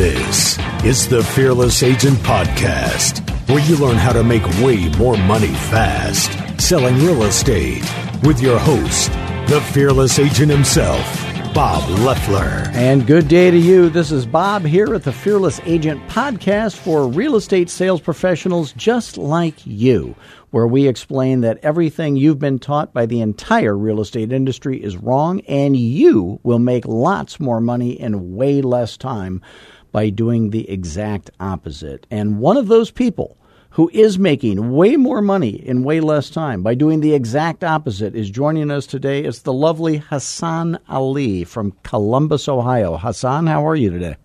This is the Fearless Agent Podcast, where you learn how to make way more money fast selling real estate with your host, the Fearless Agent himself, Bob Leffler. And good day to you. This is Bob here at the Fearless Agent Podcast for real estate sales professionals just like you where we explain that everything you've been taught by the entire real estate industry is wrong and you will make lots more money in way less time by doing the exact opposite. And one of those people who is making way more money in way less time by doing the exact opposite is joining us today. It's the lovely Hasan Ali from Columbus, Ohio. Hasan, how are you today?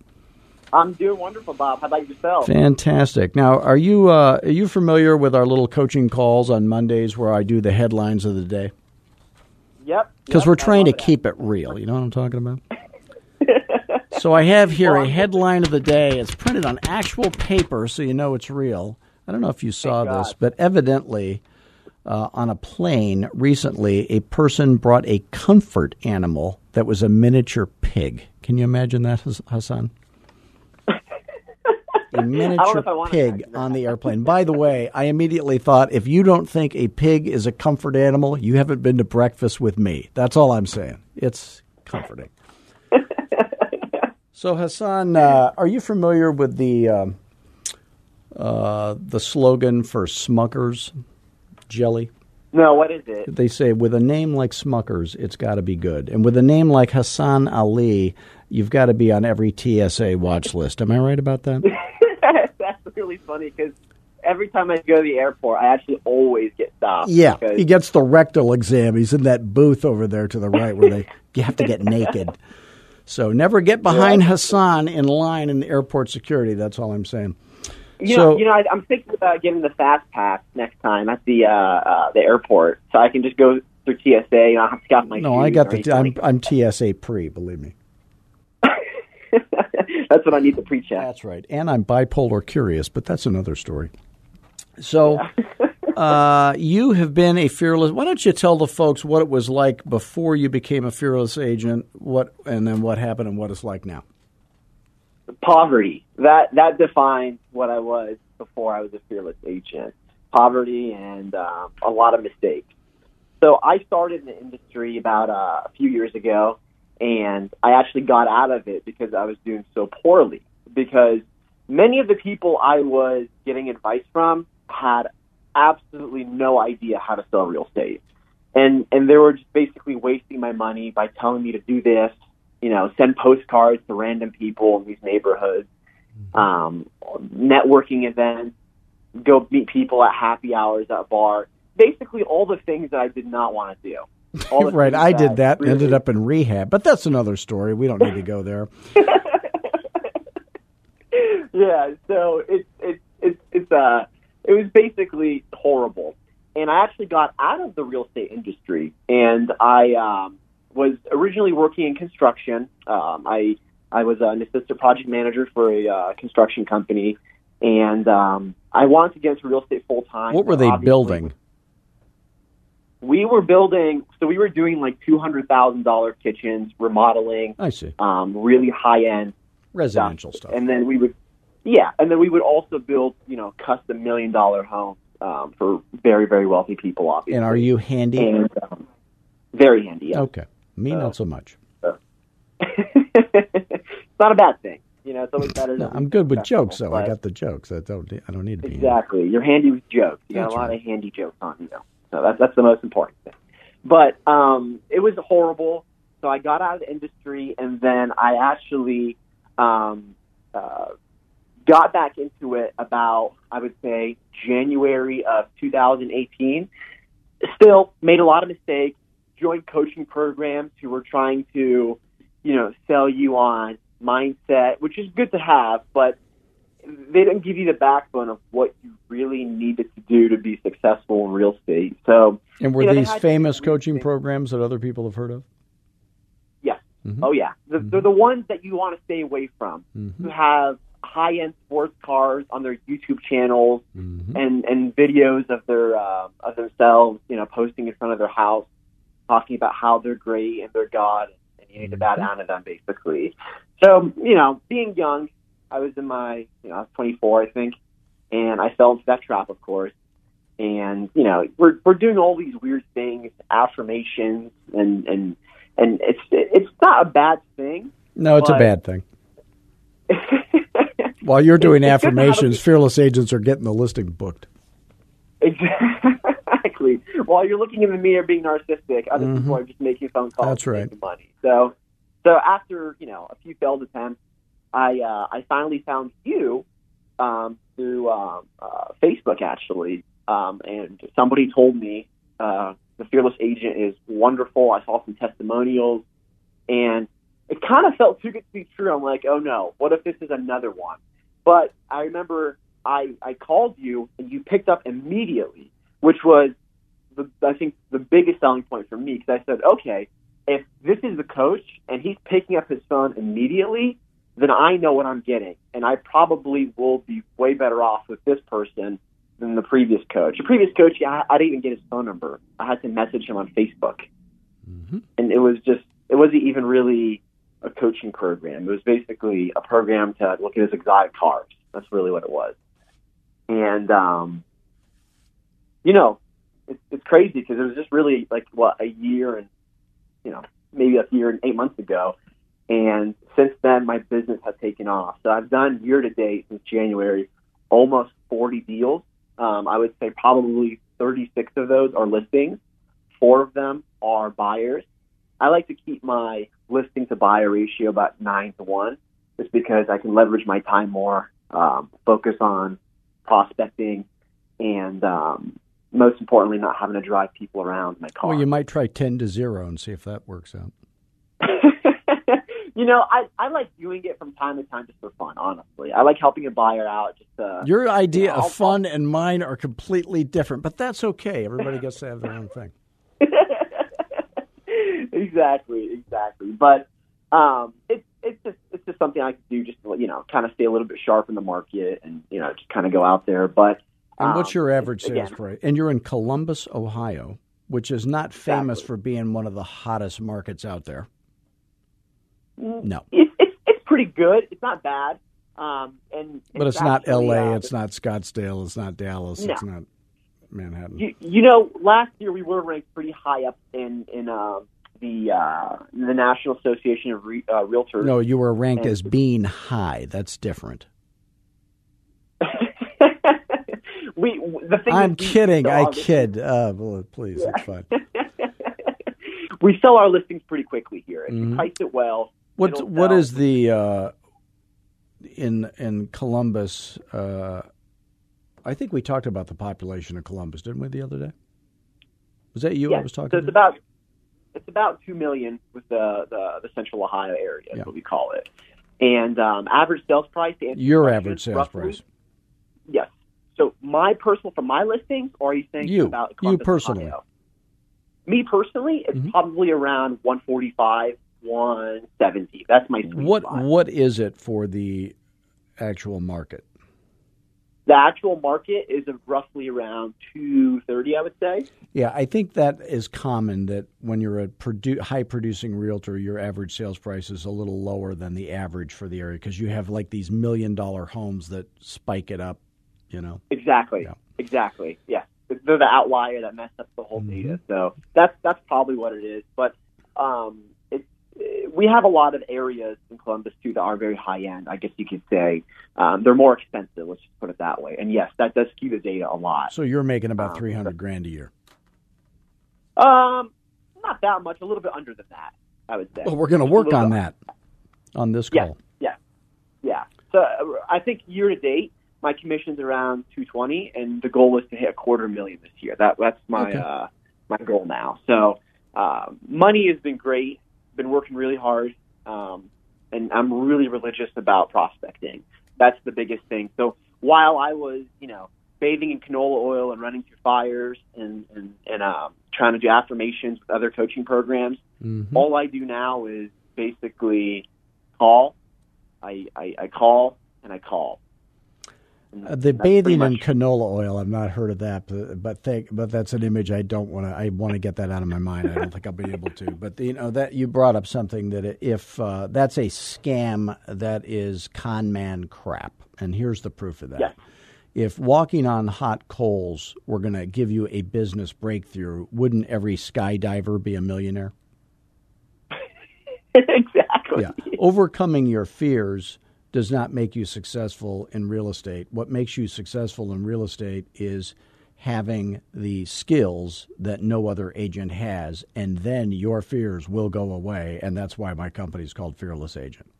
I'm doing wonderful, Bob. How about yourself? Fantastic. Now, are you uh, are you familiar with our little coaching calls on Mondays where I do the headlines of the day? Yep. Because yep, we're trying to that. keep it real. You know what I'm talking about? So I have here a headline of the day. It's printed on actual paper, so you know it's real. I don't know if you saw this, but evidently. Uh, on a plane recently, a person brought a comfort animal that was a miniature pig. Can you imagine that, Hass- Hasan? a miniature if I wanna pig on the airplane. By the way, I immediately thought if you don't think a pig is a comfort animal, you haven't been to breakfast with me. That's all I'm saying. It's comforting. So Hasan, uh, are you familiar with the um, uh, the slogan for Smuckers jelly? No, what is it? They say with a name like Smuckers, it's got to be good, and with a name like Hasan Ali, you've got to be on every TSA watch list. Am I right about that? That's really funny because every time I go to the airport, I actually always get stopped. Yeah, he gets the rectal exam. He's in that booth over there to the right where they you have to get naked. So never get behind Hasan in line in the airport security. That's all I'm saying. you so- know, you know, I, I'm thinking about getting the fast pass next time at the uh, uh, the airport, so I can just go through TSA and I don't have to scout my No, I got the. anything I'm, I'm TSA pre. Believe me. That's what I need to pre-check. That's right. And I'm bipolar curious, but that's another story. So, uh, you have been a fearless. Why don't you tell the folks what it was like before you became a fearless agent? What and then what happened and what it's like now. poverty that that defines what I was before I was a fearless agent. Poverty and um, a lot of mistakes. So I started in the industry about uh, a few years ago, and I actually got out of it because I was doing so poorly. Because many of the people I was getting advice from had absolutely no idea how to sell real estate, and and they were just basically wasting my money by telling me to do this, you know, send postcards to random people in these neighborhoods, um, networking events, go meet people at happy hours at bar. Basically, all the things that I did not want to do. Right, I did that. really- Ended up in rehab, but that's another story. We don't need to go there. yeah, so it's it's it's it's uh it was basically horrible. And I actually got out of the real estate industry and I um was originally working in construction. Um I I was an assistant project manager for a uh, construction company and um I wanted to get into real estate full time. What were they Obviously, building? We were building so we were doing like two hundred thousand dollar kitchens, remodeling, I see. um, really high end Residential stuff. and then we would, yeah, and then we would also build, you know, custom million dollar homes um, for very, very wealthy people, obviously. And are you handy? And, um, very handy. Yeah. Okay. Me, Uh, not so much. it's not a bad thing. You know, it's always better. No, I'm good with jokes, though. I got the jokes. I don't. I don't need to be. handy. Exactly. You're handy with jokes. You got That's a lot right. of handy jokes on you. So that's that's the most important thing. But um, it was horrible. So I got out of the industry, and then I actually um, uh, got back into it about I would say January of 2018. Still made a lot of mistakes. Joined coaching programs who were trying to, you know, sell you on mindset, which is good to have, but they didn't give you the backbone of what you really needed to do to be successful in real estate. So, And were you know, these famous coaching programs that other people have heard of? yes, Mhm. oh yeah, the, they're the ones that you want to stay away from. Mhm. Who have high-end sports cars on their YouTube channels Mhm. and and videos of their uh, of themselves, you know, posting in front of their house, talking about how they're great and they're God, and you need to bow down to them, basically. So, you know, being young, I was in my, you know, I was 24, I think, and I fell into that trap, of course. And you know, we're we're doing all these weird things, affirmations, and and and it's it's not a bad thing. No, it's a bad thing. While you're doing It's good to affirmations, fearless agents are getting the listing booked. Exactly. While you're looking in the mirror being narcissistic, other people are just making phone calls. Mm-hmm. That's and right. Making money. So, so after you know a few failed attempts, I uh, I finally found you um, through um, uh, Facebook actually, um, and somebody told me uh, the fearless agent is wonderful. I saw some testimonials, and it kind of felt too good to be true. I'm like, oh no, what if this is another one? But I remember I I called you and you picked up immediately, which was the I think the biggest selling point for me because I said, okay, if this is the coach and he's picking up his phone immediately, then I know what I'm getting, and I probably will be way better off with this person than the previous coach. The previous coach, I, I didn't even get his phone number. I had to message him on Facebook, mhm and it was just it wasn't even really a coaching program. It was basically a program to look at his exotic cars. That's really what it was. And um, you know, it's it's crazy because it was just really like what a year and you know maybe a year and eight months ago. And since then, my business has taken off. So I've done year to date since January almost 40 deals. Um, I would say probably 36 of those are listings. Four of them are buyers. I like to keep my listing to buyer ratio about nine to one, just because I can leverage my time more, um, focus on prospecting, and um, most importantly, not having to drive people around in my car. Well, you might try 10 to 0 and see if that works out. you know, I, I like doing it from time to time just for fun, honestly. I like helping a buyer out just to Your idea you know, of fun and mine are completely different, but that's okay. Everybody gets to have their own thing. exactly, exactly. But um, it's it's just it's just something I could do just to you know kind of stay a little bit sharp in the market and you know just kind of go out there. But And um, what's your average sales price? And you're in Columbus, Ohio, which is not famous Exactly. for being one of the hottest markets out there. No. It's it's it's pretty good. It's not bad. Um, and But it's not L.A., uh, it's not Scottsdale, it's not Dallas, No. it's not Manhattan. You, you know, last year we were ranked pretty high up in in um, the uh, the National Association of Re, uh, Realtors. no, you were ranked And- as being high. That's different. we the thing I'm kidding. I kid. Uh, please, it's fine. we sell our listings pretty quickly here. If Mhm. you price it well, What it'll what is the uh, in in Columbus? Uh, I think we talked about the population of Columbus, didn't we, the other day? Was that you yeah, I was talking so it's to? about it's about two million with the the, the Central Ohio area, is what we call it. And um, average sales price. Your average sales roughly- price. Yes. So my personal for my listings, or are you saying You. about You personally. Ohio? Me personally, it's Mhm. probably around 145, 170. That's my sweet What spot. what is it for the actual market? The actual market is roughly around 230, I would say. Yeah, I think that is common that when you're a produ- high producing realtor, your average sales price is a little lower than the average for the area because you have like these million dollar homes that spike it up, you know. Exactly. Yeah. Exactly. Yeah. They're the outlier that messed up the whole Mm-hmm. data. So that's that's probably what it is. But um, we have a lot of areas in Columbus too that are very high end. I guess you could say um, they're more expensive. Let's just put it that way. And yes, that does skew the data a lot. So you're making about Um, 300 grand a year. Um, not that much. A little bit under than that. I would say. Well, we're going to work on that on this Yeah. call. Yeah, yeah. So uh, I think year to date, my commission's around 220, and the goal is to hit a quarter million this year. That that's my Okay. uh, my goal now. So uh, money has been great. Been working really hard, um, and I'm really religious about prospecting. That's the biggest thing. So while I was, you know, bathing in canola oil and running through fires and and, and um, trying to do affirmations with other coaching programs, Mhm. all I do now is basically call. I, I, I call and I call. Uh, the bathing in canola oil, I've not heard of that, but but, think, but that's an image I don't want to. I want to get that out of my mind. I don't think I'll be able to. But you know that you brought up something that if uh, that's a scam, that is con man crap. And here's the proof of that. Yes. If walking on hot coals were going to give you a business breakthrough, wouldn't every skydiver be a millionaire? exactly. Yeah. Overcoming your fears does not make you successful in real estate. What makes you successful in real estate is having the skills that no other agent has, and then your fears will go away. And that's why my company is called Fearless Agent.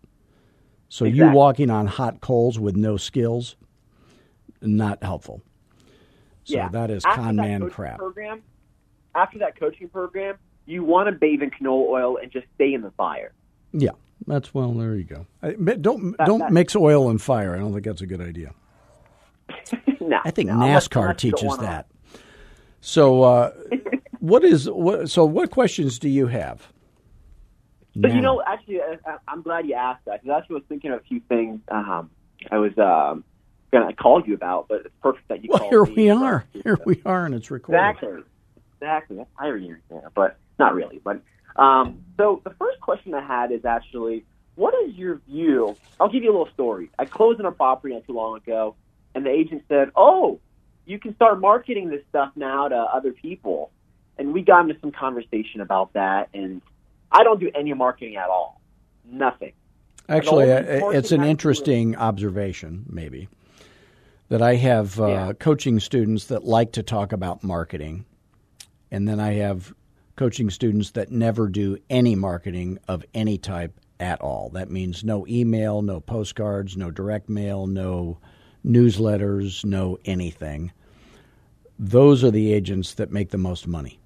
So you walking on hot coals with no skills, not helpful. So yeah. that is After con that man crap. Program, after that coaching program, you want to bathe in canola oil and just stay in the fire. Yeah, that's well. There you go. I, don't That- don't that- mix oil and fire. I don't think that's a good idea. no, I think no, NASCAR unless you don't teaches that. So, uh, what is what? So, what questions do you have? But you know, actually, I, I- I'm glad you asked that because I actually was thinking of a few things. Um, I was um, going to call you about, but it's perfect that you well, called here me. we are. Here we are, and it's recorded. Exactly. Exactly. That's irony right there, but not really. But um, so the first question I had is actually, what is your view? I'll give you a little story. I closed on a property not too long ago, and the agent said, "Oh, you can start marketing this stuff now to other people." And we got into some conversation about that, and I don't do any marketing at all. Nothing. Actually, And all these it's an interesting observation, maybe, that I have uh, Yeah. coaching students that like to talk about marketing, and then I have coaching students that never do any marketing of any type at all. That means no email, no postcards, no direct mail, no newsletters, no anything. Those are the agents that make the most money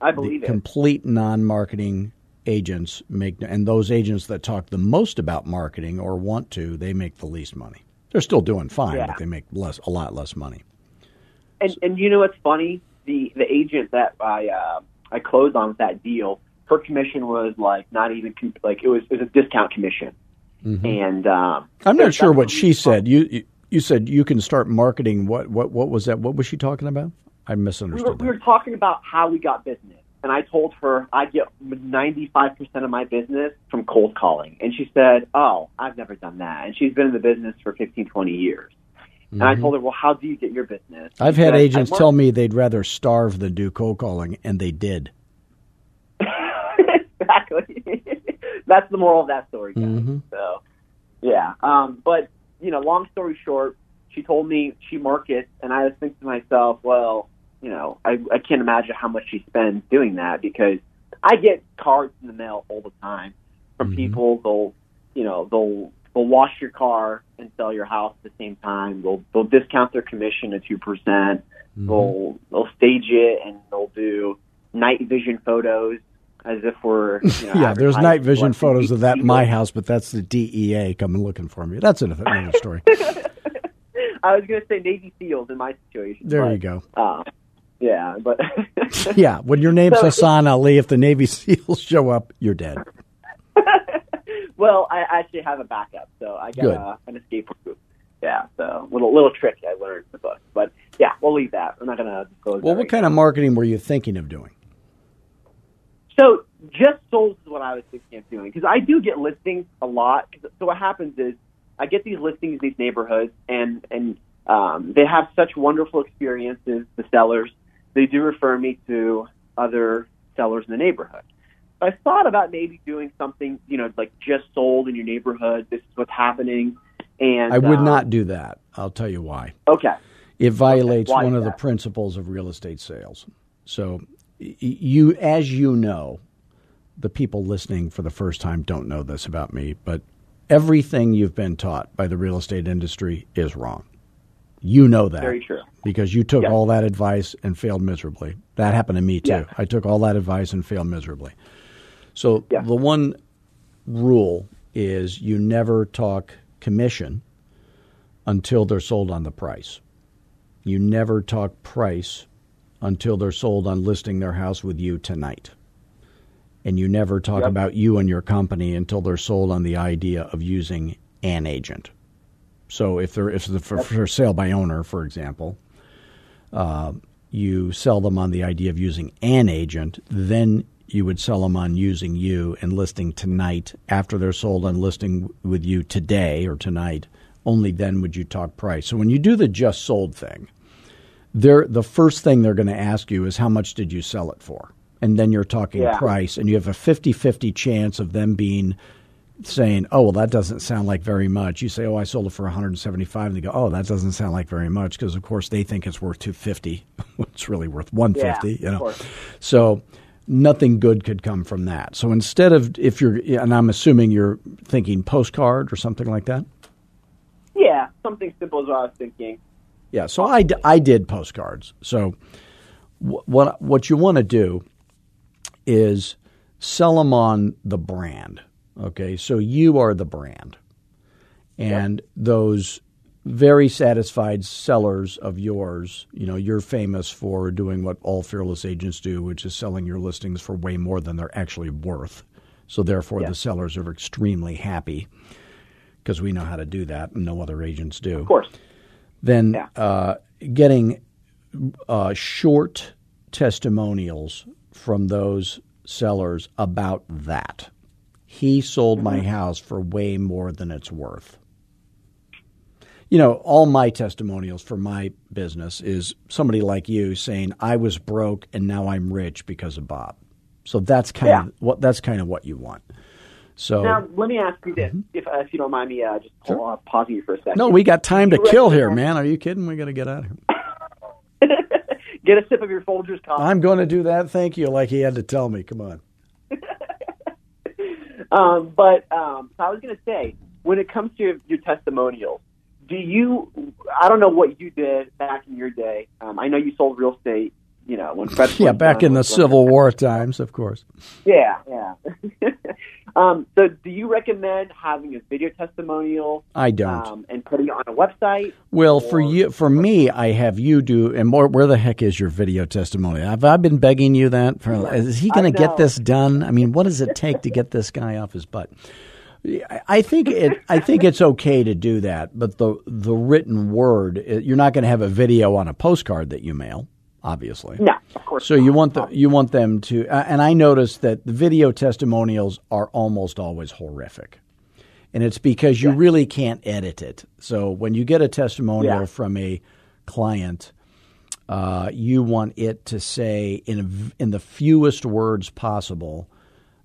I the believe it. complete non-marketing agents make and those agents that talk the most about marketing or want to they make the least money they're still doing fine Yeah. but they make less a lot less money And and you know what's funny? The the agent that I uh, I closed on with that deal, her commission was like not even like it was it was a discount commission. And um, i'm not sure what she said. you you- you said you can start marketing what what what was that what was she talking about? I We misunderstood were, we were talking about how we got business, and I told her I get ninety five percent of my business from cold calling, and she said, "Oh, I've never done that." And she's been in the business for 15, 20 years. And I told her, "Well, how do you get your business?" Mm-hmm. i've had said, "I agents tell me they'd rather starve than do cold calling and they did exactly. That's the moral of that story, guys. Mhm. So, yeah. Um, but you know, long story short, she told me she markets, and I was thinking to myself, well, you know, I, I can't imagine how much she spends doing that because I get cards in the mail all the time from Mhm. people. They'll, you know, they'll they'll wash your car and sell your house at the same time. They'll they'll discount their commission to two percent. Mm-hmm. They'll they'll stage it and they'll do night vision photos as if we're you know, yeah, there's night vision photos of that in my house, but that's the DEA coming looking for me. That's another story. I was going to say Navy SEALs in my situation. There but, you go. Um, yeah, but Yeah, when your name's So- Hasan Ali, if the Navy SEALs show up, you're dead. Well, I actually have a backup, so I got uh, an escape route. Yeah, so little little trick I learned in the book. But yeah, we'll leave that. I'm not going to disclose. Well, what right kind of marketing were you thinking of doing? So just sold is what I was thinking of doing because I do get listings a lot. So what happens is I get these listings in these neighborhoods, and and um, they have such wonderful experiences. The sellers they do refer me to other sellers in the neighborhood. I thought about maybe doing something, you know, like just sold in your neighborhood. This is what's happening, and I would um, not do that. I'll tell you why. Okay, It violates Why one of the principles of real estate sales. So, you, as you know, the people listening for the first time don't know this about me, but everything you've been taught by the real estate industry is wrong. You know that. very true. because you took Yes. all that advice and failed miserably. That happened to me too. I took all that advice and failed miserably. So Yes. the one rule is you never talk commission until they're sold on the price. You never talk price until they're sold on listing their house with you tonight. And you never talk Yep. about you and your company until they're sold on the idea of using an agent. So if they're if they're for, for sale by owner, for example, uh, you sell them on the idea of using an agent, then you would sell them on using you and listing tonight after they're sold and listing with you today or tonight. Only then would you talk price. So when you do the just sold thing, they're, the first thing they're going to ask you is how much did you sell it for? And then you're talking Yeah. price, and you have a 50 50 chance of them being saying, "Oh, well, that doesn't sound like very much." You say, "Oh, I sold it for 175," and they go, "Oh, that doesn't sound like very much," because of course they think it's worth 250. it's really worth 150. Yeah, you know, so nothing good could come from that. So instead of if you're, and I'm assuming you're thinking postcard or something like that. Yeah, something simple as what I was thinking. Yeah, so I, I did postcards. So what what you want to do is sell them on the brand. Okay, so you are the brand, and those very satisfied sellers of yours, you know, you're famous for doing what all fearless agents do, which is selling your listings for way more than they're actually worth. So therefore, the sellers are extremely happy because we know how to do that, and no other agents do Of course. then Yeah. uh, getting uh, short testimonials from those sellers about that. He sold my house for way more than it's worth. You know, all my testimonials for my business is somebody like you saying I was broke and now I'm rich because of Bob. So that's kind Yeah. of what that's kind of what you want. So Now, let me ask you this, if, uh, if you don't mind me uh, just Mm-hmm. Sure. uh, pausing you for a second. no, we got time to kill here, man. Are you kidding? We got to get out of here. Get a sip of your Folgers coffee. I'm going to do that. Thank you. Like he had to tell me. Come on. Um, but um, so I was going to say, when it comes to your, your testimonials, do you? I don't know what you did back in your day. Um, I know you sold real estate. You know, when Fred. Yeah, back in the Civil War times, of course. Yeah, yeah. um, so, do you recommend having a video testimonial I don't. um, and putting it on a website? well, for you, for me, I have you do. And more, where the heck is your video testimony? Have I been begging you that? For, is he going to get this done? I mean, what does it take to get this guy off his butt? I- think it. I think it's okay to do that, but the the written word, you're not going to have a video on a postcard that you mail, obviously. No, of course. So you want the you want them to, uh, and I noticed that the video testimonials are almost always horrific, and it's because you really can't edit it. So when you get a testimonial Yeah. from a client, uh, you want it to say in a in the fewest words possible.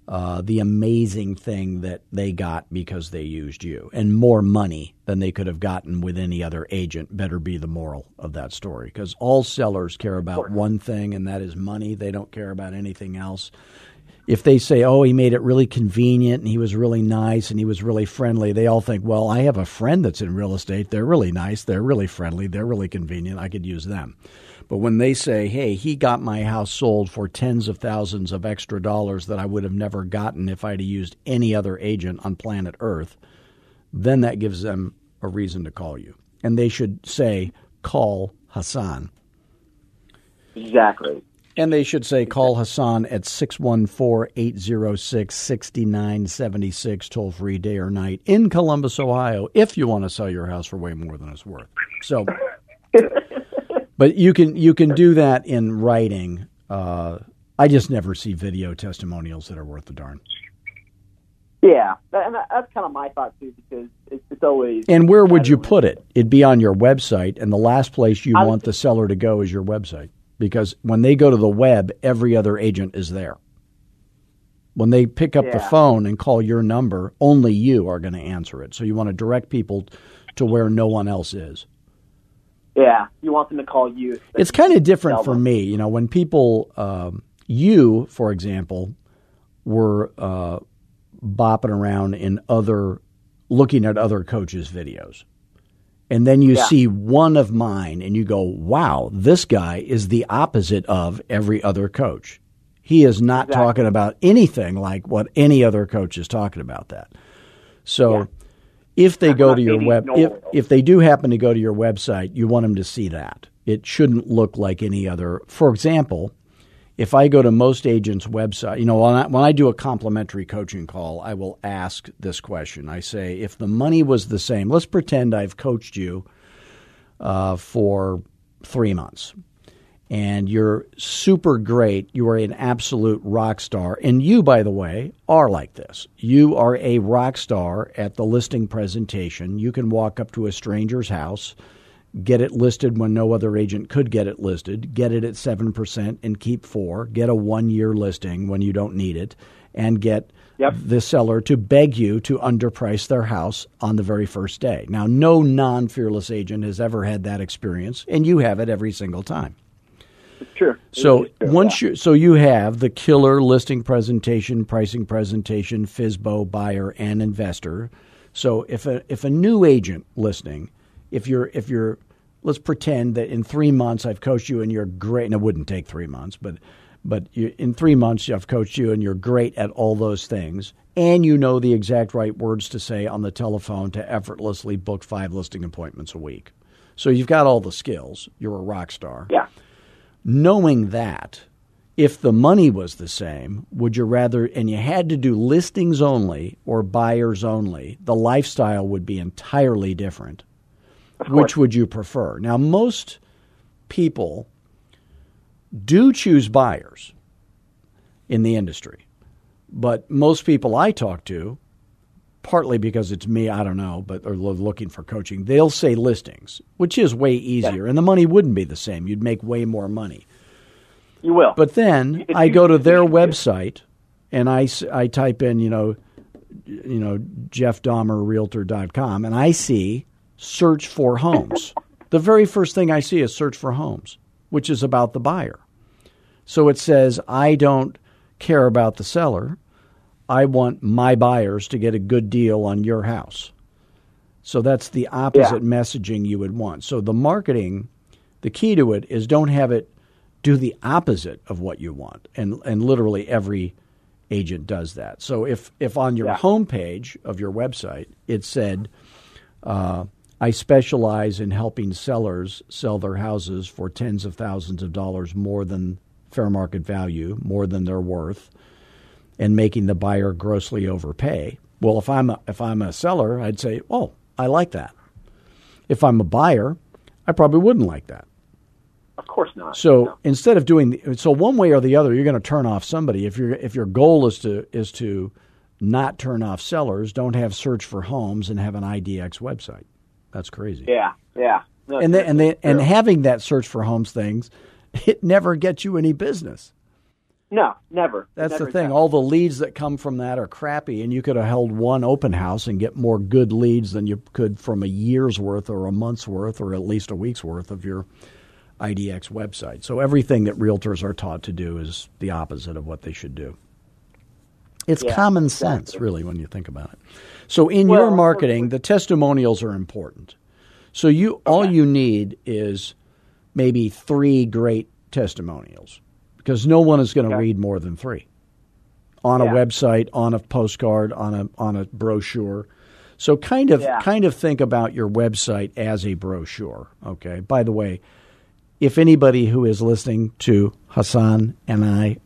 Uh, the amazing thing that they got because they used you, and more money than they could have gotten with any other agent. Better be the moral of that story, because all sellers care about one thing, and that is money. They don't care about anything else. If they say, "Oh, he made it really convenient, and he was really nice, and he was really friendly," they all think, "Well, I have a friend that's in real estate. They're really nice. They're really friendly. They're really convenient. I could use them." But when they say, hey, he got my house sold for tens of thousands of extra dollars that I would have never gotten if I'd have used any other agent on planet Earth, then that gives them a reason to call you. And they should say, call Hasan. exactly. And they should say, call Hasan at 614 806 6976, toll free day or night in Columbus, Ohio, if you want to sell your house for way more than it's worth. So, but you can you can do that in writing. Uh, I just never see video testimonials that are worth the darn. Yeah, and that's kind of my thought too, because it's, it's always. And where would you put it? It'd be on your website, and the last place you I- want the seller to go is your website. Because when they go to the web, every other agent is there. When they pick up the phone and call your number, only you are going to answer it. So you want to direct people to where no one else is. Yeah, you want them to call you. It's kind of different for them. me. You know, when people, um, you, for example, were uh, bopping around in other, looking at other coaches' videos. And then you Yeah. see one of mine and you go, wow, this guy is the opposite of every other coach. He is not Exactly. talking about anything like what any other coach is talking about that. So Yeah. If they go to your web, if, if they do happen to go to your website, you want them to see that. It shouldn't look like any other. For example, if I go to most agents' website, you know, when I, when I do a complimentary coaching call, I will ask this question. I say, if the money was the same, let's pretend I've coached you uh, for three months and you're super great. You are an absolute rock star. And you, by the way, are like this. You are a rock star at the listing presentation. You can walk up to a stranger's house get it listed when no other agent could get it listed, get it at 7% and keep 4, get a 1-year listing when you don't need it and get yep. the seller to beg you to underprice their house on the very first day. Now, no non-fearless agent has ever had that experience and you have it every single time. Sure. So once you so you have the killer listing presentation, pricing presentation, FSBO buyer and investor. So if a if a new agent listening if you're if you're let's pretend that in three months I've coached you and you're great, and it wouldn't take three months, but but you, in three months I've coached you and you're great at all those things, and you know the exact right words to say on the telephone to effortlessly book five listing appointments a week. So you've got all the skills. You're a rock star. Yeah. Knowing that, if the money was the same, would you rather, and you had to do listings only or buyers only, the lifestyle would be entirely different which would you prefer? Now, most people do choose buyers in the industry, but most people I talk to, partly because it's me, I don't know, but are looking for coaching, they'll say listings, which is way easier, yeah. and the money wouldn't be the same. You'd make way more money. You will. But then I go to their website and I, I type in, you know, you know, jeffdahmerrealtor.com, and I see search for homes. the very first thing I see is search for homes, which is about the buyer. So it says, I don't care about the seller. I want my buyers to get a good deal on your house. So that's the opposite yeah. messaging you would want. So the marketing, the key to it is don't have it do the opposite of what you want. And and literally every agent does that. So if if on your yeah. homepage of your website it said uh, I specialize in helping sellers sell their houses for tens of thousands of dollars more than fair market value, more than they're worth, and making the buyer grossly overpay. Well, if I'm a, if I'm a seller, I'd say, "Oh, I like that." If I'm a buyer, I probably wouldn't like that. Of course not. So no. instead of doing so one way or the other, you're going to turn off somebody. If your if your goal is to is to not turn off sellers, don't have search for homes and have an IDX website. That's crazy. Yeah, yeah. No, and they, and they, and having that search for homes things, it never gets you any business. No, never. That's never the thing. Does. All the leads that come from that are crappy, and you could have held one open house and get more good leads than you could from a year's worth or a month's worth or at least a week's worth of your IDX website. So everything that realtors are taught to do is the opposite of what they should do. It's yeah, common sense, exactly. really, when you think about it. So in well, your marketing, the testimonials are important. So you okay. all you need is maybe three great testimonials because no one is going to okay. read more than three on yeah. a website, on a postcard, on a on a brochure. So kind of yeah. kind of think about your website as a brochure. Okay. By the way, if anybody who is listening to Hasan and I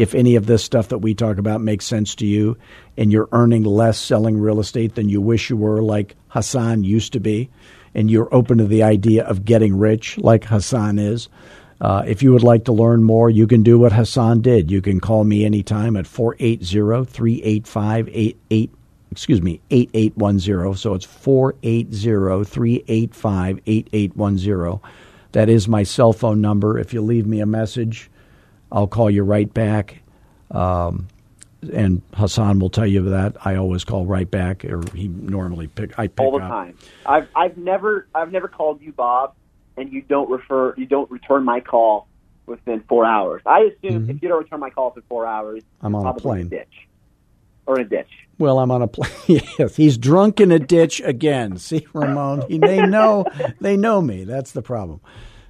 if any of this stuff that we talk about makes sense to you and you're earning less selling real estate than you wish you were, like Hasan used to be, and you're open to the idea of getting rich, like Hasan is. Uh, if you would like to learn more, you can do what Hasan did. You can call me anytime at 480-385-88 excuse me, 8810. So it's 480-385-8810. That is my cell phone number. If you leave me a message, I'll call you right back. Um, and Hasan will tell you that I always call right back, or he normally pick. I pick all the up. time. I've I've never I've never called you Bob, and you don't refer you don't return my call within four hours. I assume mm-hmm. if you don't return my call within four hours, I'm on a plane, a ditch, or in a ditch. Well, I'm on a plane. yes, he's drunk in a ditch again. See, Ramon, he, they know they know me. That's the problem.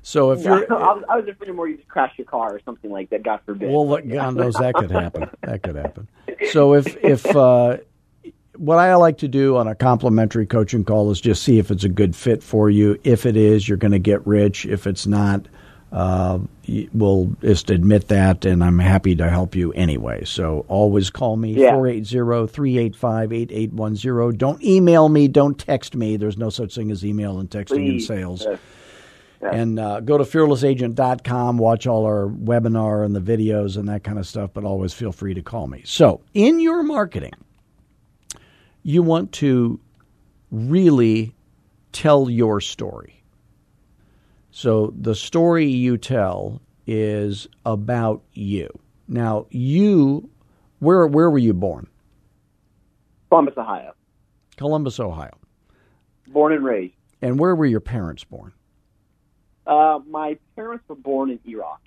So if you're, I was, I was afraid more you just crash your car or something like that. God forbid. Well, God knows that could happen. That could happen. So if if uh, what I like to do on a complimentary coaching call is just see if it's a good fit for you. If it is, you're going to get rich. If it's not, uh, will just admit that, and I'm happy to help you anyway. So always call me, Yeah. 480-385-8810. Don't email me. Don't text me. There's no such thing as email and texting in sales. Yes. And uh, go to fearlessagent.com, watch all our webinar and the videos and that kind of stuff, but always feel free to call me. So, in your marketing, you want to really tell your story. So, the story you tell is about you. Now, you, where, where were you born? Columbus, Ohio. Columbus, Ohio. Born and raised. And where were your parents born? Uh, my parents were born in Iraq.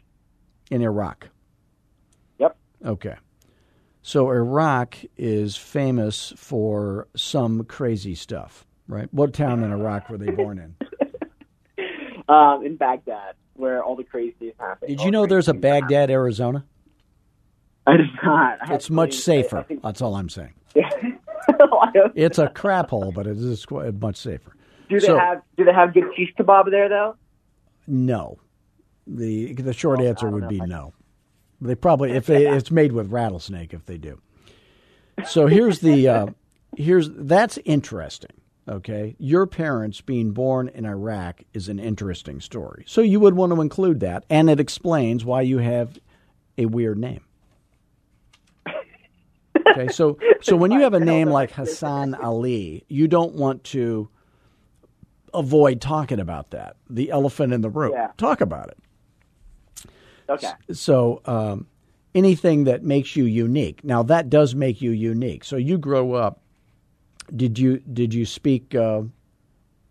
In Iraq. Yep. Okay. So Iraq is famous for some crazy stuff, right? What town in Iraq were they born in? Um, in Baghdad, where all the craziest happen. Did all you know there's a Baghdad, Arizona? I did not. I It's much actually- I- I safer. That's all I'm saying. It's a crap hole, but it is quite much safer. Do they so- have Do they have good shish kebab there though? No. The the short Well, answer would know be no. They probably if they it's made with rattlesnake if they do. So here's the uh, here's that's interesting. Okay, your parents being born in Iraq is an interesting story. So you would want to include that, and it explains why you have a weird name. Okay, so so when you have a name like Hasan Ali, you don't want to avoid talking about that. The elephant in the room. Yeah. Talk about it. Okay. So um, anything that makes you unique. Now that does make you unique. So you grow up. Did you did you speak uh,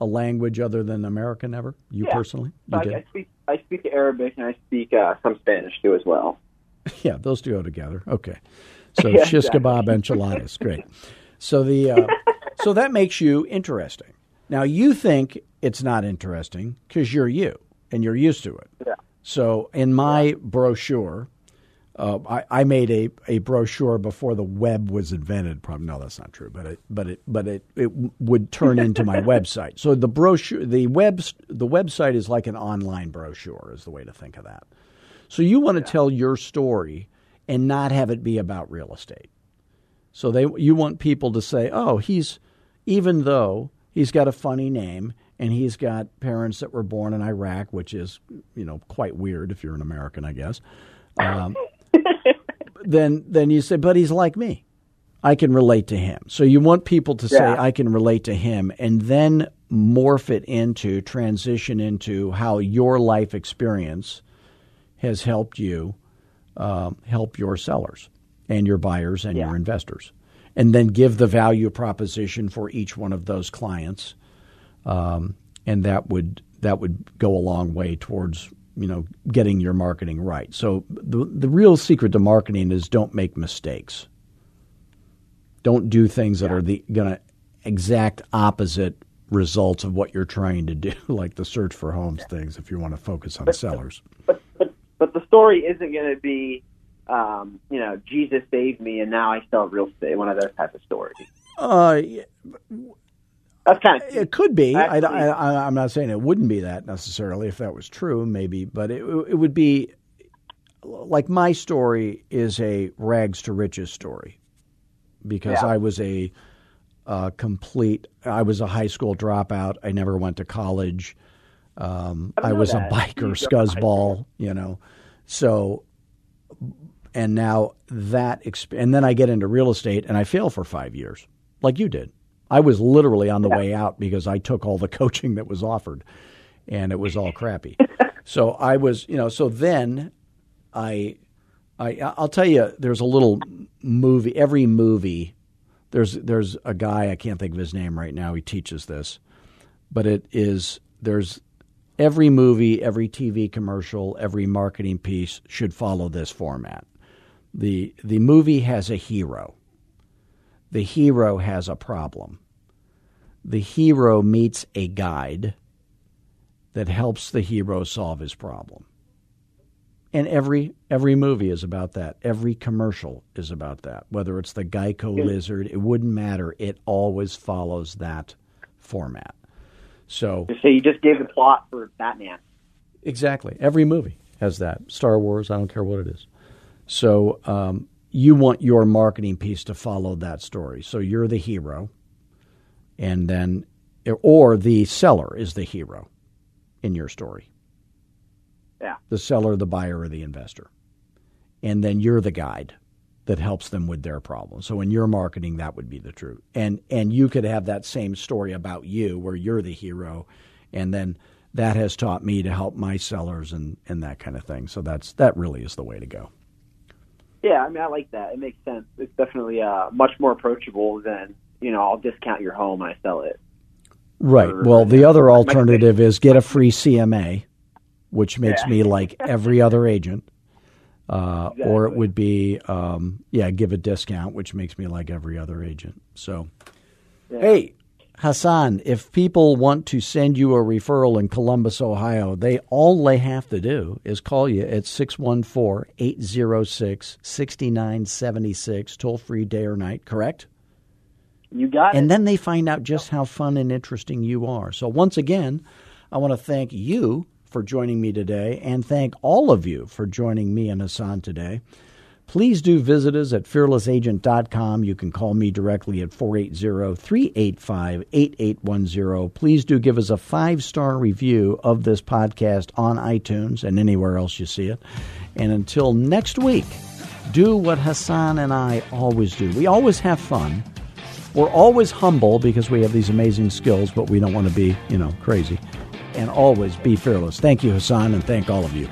a language other than American ever? You Yeah. personally? You I, I speak I speak Arabic and I speak uh, some Spanish too as well. Yeah, those two go together. Okay. So Yeah, shish exactly. kebab enchiladas, great. So the uh, so that makes you interesting. Now you think it's not interesting because you're you and you're used to it. Yeah. So in my brochure, uh, I, I made a, a brochure before the web was invented. Probably no, that's not true, but it but it but it, it would turn into my website. So the brochure, the web the website is like an online brochure, is the way to think of that. So you want to tell your story and not have it be about real estate. So they you want people to say, "Oh, he's even though he's got a funny name and he's got parents that were born in Iraq, which is, you know, quite weird if you're an American, I guess." Um, then then you say, "But he's like me. I can relate to him." So you want people to say, "I can relate to him," and then morph it into transition into how your life experience has helped you um, help your sellers and your buyers and Yeah. your investors, and then give the value proposition for each one of those clients, um, and that would that would go a long way towards you know getting your marketing right. So the the real secret to marketing is don't make mistakes. Don't do things that are the going to exact opposite results of what you're trying to do, like the search for homes things. If you want to focus on sellers. But but but the story isn't going to be, um, you know, Jesus saved me and now I sell real estate. One of those type of stories. Uh, That's kind of It could be. I, I, I'm not saying it wouldn't be that necessarily if that was true, maybe, but it, it would be like my story is a rags to riches story because Yeah. I was a uh, complete. I was a high school dropout. I never went to college. Um, I I was that. a biker, You dropped out of high scuzzball, you know. So, and now that, exp- and then I get into real estate and I fail for five years, like you did. I was literally on the way out because I took all the coaching that was offered, and it was all crappy. so I was, you know, so then I, I, I'll tell you, there's a little movie. Every movie, there's there's a guy I can't think of his name right now. He teaches this, but it is there's every movie, every TV commercial, every marketing piece should follow this format. The The movie has a hero. The hero has a problem. The hero meets a guide that helps the hero solve his problem. And every every movie is about that. Every commercial is about that. Whether it's the Geico lizard, it wouldn't matter. It always follows that format. So So you just gave the plot for Batman. Exactly. Every movie has that. Star Wars, I don't care what it is. So um, you want your marketing piece to follow that story. So you're the hero, and then, or the seller is the hero in your story. Yeah. The seller, the buyer, or the investor. And then you're the guide that helps them with their problem. So in your marketing, that would be the truth. And and you could have that same story about you where you're the hero, and then that has taught me to help my sellers and, and that kind of thing. So that's that really is the way to go. Yeah, I mean, I like that. It makes sense. It's definitely uh, much more approachable than you know. I'll discount your home and I sell it. Right. Or- Well, the other alternative is get a free CMA, which makes Yeah. me like every other agent. Uh, Or it would be, um, yeah, give a discount, which makes me like every other agent. So, Yeah. hey, Hasan, if people want to send you a referral in Columbus, Ohio, they all they have to do is call you at 614-806-6976, toll free day or night, correct? You got and it. And then they find out just how fun and interesting you are. So once again, I want to thank you for joining me today and thank all of you for joining me and Hasan today. Please do visit us at fearlessagent.com. You can call me directly at 480-385-8810. Please do give us a five-star review of this podcast on iTunes and anywhere else you see it. And until next week, do what Hasan and I always do. We always have fun. We're always humble because we have these amazing skills, but we don't want to be, you know, crazy. And always be fearless. Thank you, Hasan, and thank all of you.